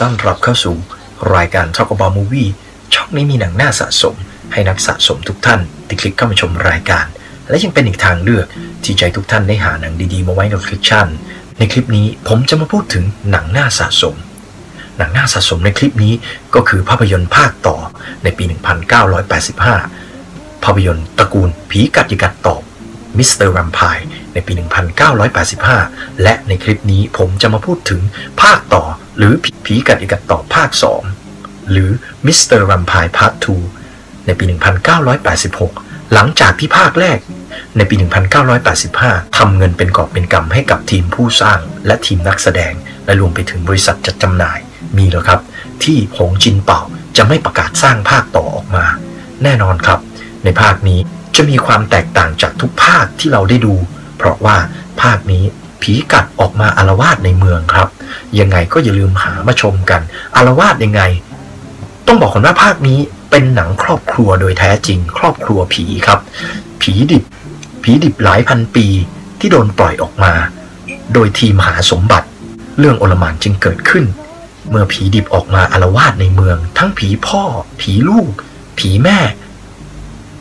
ต้อนรับเข้าสู่รายการ Talk About Movie ช่องนี้มีหนังน่าสะสม ให้นักสะสมทุกท่านได้คลิกเข้ามาชมรายการ และยังเป็นอีกทางเลือกที่ให้ทุกท่านได้หาหนังดีๆ มาไว้ในคลิปชั่น ในคลิปนี้ผมจะมาพูดถึงหนังน่าสะสม หนังน่าสะสมในคลิปนี้ก็คือภาพยนตร์ภาคต่อในปี 1985 ภาพยนตร์ตระกูลผีกัดอย่ากัดตอบ Mr. Vampire ในปี 1985 และในคลิปนี้ผมจะมาพูดถึงภาคต่อ หรือผีกัดอย่ากัดตอบภาค 2 หรือ Mr. Vampire Part 2ในปี 1986 หลังจากที่ภาคแรกในปี 1985 ทำเงินเป็นกอบเป็นกำให้กับทีมผู้สร้างและทีมนักแสดง และรวมไปถึงบริษัทจัดจำหน่าย มีเหรอครับ ที่หงจินเป่าจะไม่ประกาศสร้างภาคต่อออกมา แน่นอนครับ ในภาคนี้จะมีความแตกต่างจากทุกภาคที่เราได้ดู เพราะว่าภาคนี้ผีกัดออกมาอารวาสในเมืองครับ ยังไงก็อย่าลืมหามาชมกัน อารวาสยังไง ต้องบอกก่อนว่าภาคนี้เป็นหนังครอบครัวโดยแท้จริง ครอบครัวผีครับ ผีดิบ ผีดิบหลายพันปีที่โดนปล่อยออกมา โดยทีมหาสมบัติ เรื่องโอลมานจึงเกิดขึ้น เมื่อผีดิบออกมาอารวาสในเมือง ทั้งผีพ่อ ผีลูก ผีแม่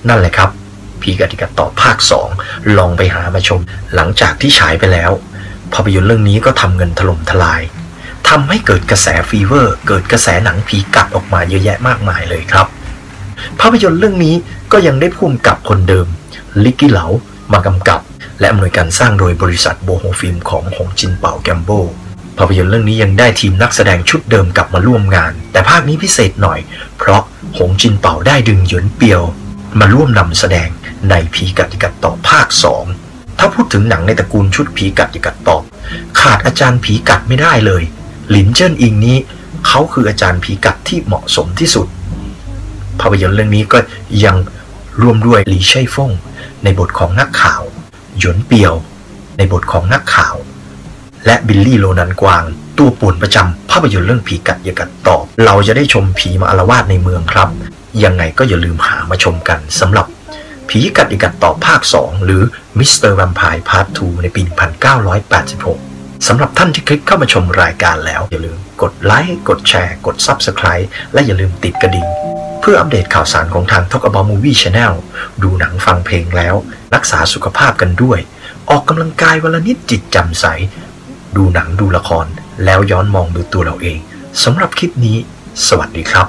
นั่นแหละครับ ผีกัดอย่ากัดตอบภาค 2 ลองไปหามาชม หลังจากที่ฉายไปแล้วภาพยนตร์เรื่องนี้ก็ทำเงินถล่มทลาย ทำให้เกิดกระแส fever เกิดกระแสหนังผีกัดออกมาเยอะแยะมากมายเลยครับ ภาพยนตร์เรื่องนี้ก็ยังได้ผู้กำกับคนเดิม ริกกี้ หลิว มากำกับ และอำนวยการสร้างโดยบริษัท Bo Ho Films ของหงจินเป่าแซมโม ภาพยนตร์เรื่องนี้ยังได้ทีมนักแสดงชุดเดิมกลับมาร่วมงาน แต่ภาคนี้พิเศษหน่อย เพราะหงจินเป่าได้ดึงหยวนเปียว มาร่วมนำแสดงในผีกัดยิกัดต่อภาค 2 ถ้าพูดถึงหนังในตระกูลชุดผีกัดยิกัดต่อขาดอาจารย์ผีกัดไม่ได้เลย หลินเจิ้นอิงนี้ เขาคืออาจารย์ผีกัดที่เหมาะสมที่สุด ภาพยนตร์เรื่องนี้ก็ยังร่วมด้วยหลีไช่ฟงในบทของนักข่าว หยวนเปียว ในบทของนักข่าว และบิลลี่โลนันกวาง ตัวป่วนประจำภาพยนตร์เรื่องผีกัดอย่ากัดตอบเราจะได้ชมผีมาอาละวาดในเมืองครับ ยังไงก็อย่าลืมหามาชมกันสำหรับผีกัดอย่ากัดตอบภาค 2 หรือ Mr. Vampire Part 2ในปี 1986 สำหรับท่านที่คลิกเข้ามาชมรายการแล้ว อย่าลืมกดไลค์กดแชร์ กด Subscribe และอย่าลืมติดกระดิ่ง เพื่ออัปเดตข่าวสารของทาง Talk About Movie Channel ดูหนังฟังเพลงแล้ว รักษาสุขภาพกันด้วย ออกกำลังกายวันละนิดจิตจำใส ดูหนังดูละคร แล้วย้อนมองดูตัวเราเองสำหรับคลิปนี้ สวัสดีครับ